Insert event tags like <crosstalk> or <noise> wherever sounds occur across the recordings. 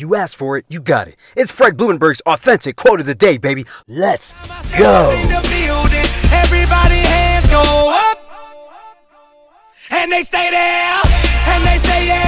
You asked for it, you got it. It's Fred Blumenberg's authentic quote of the day, baby. Let's go. Everybody hands go up. And they stay there. And they say yeah.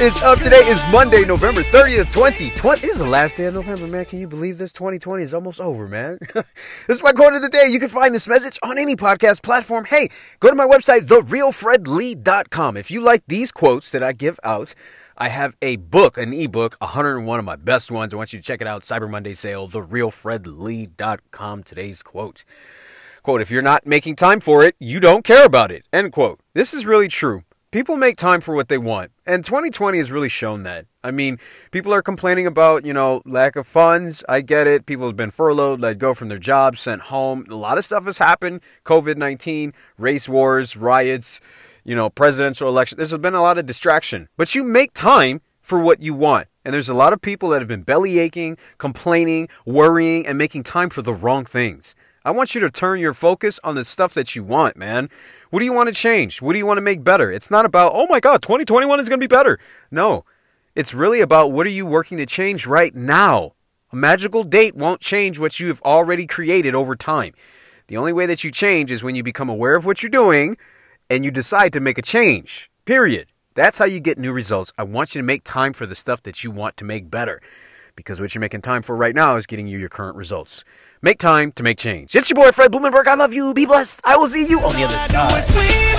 Is up? Today is Monday, November 30th, 2020. This is the last day of November, man. Can you believe this? 2020 is almost over, man. <laughs> this is my quote of the day. You can find this message on any podcast platform. Hey, go to my website, therealfredlee.com. If you like these quotes that I give out, I have a book, an ebook, 101 of my best ones. I want you to check it out. Cyber Monday sale, therealfredlee.com. Today's quote. Quote, if you're not making time for it, you don't care about it. End quote. This is really true. People make time for what they want. And 2020 has really shown that. I mean, people are complaining about, you know, lack of funds. I get it. People have been furloughed, let go from their jobs, sent home. A lot of stuff has happened. COVID 19, race wars, riots, you know, presidential election. There's been a lot of distraction. But you make time for what you want. And there's a lot of people that have been belly aching, complaining, worrying, and making time for the wrong things. I want you to turn your focus on the stuff that you want, man. What do you want to change? What do you want to make better? It's not about, oh my God, 2021 is going to be better. No, it's really about what are you working to change right now? A magical date won't change what you have already created over time. The only way that you change is when you become aware of what you're doing and you decide to make a change. Period. That's how you get new results. I want you to make time for the stuff that you want to make better because what you're making time for right now is getting you your current results. Make time to make change. It's your boy Fred Blumenberg. I love you. Be blessed. I will see you on the other side.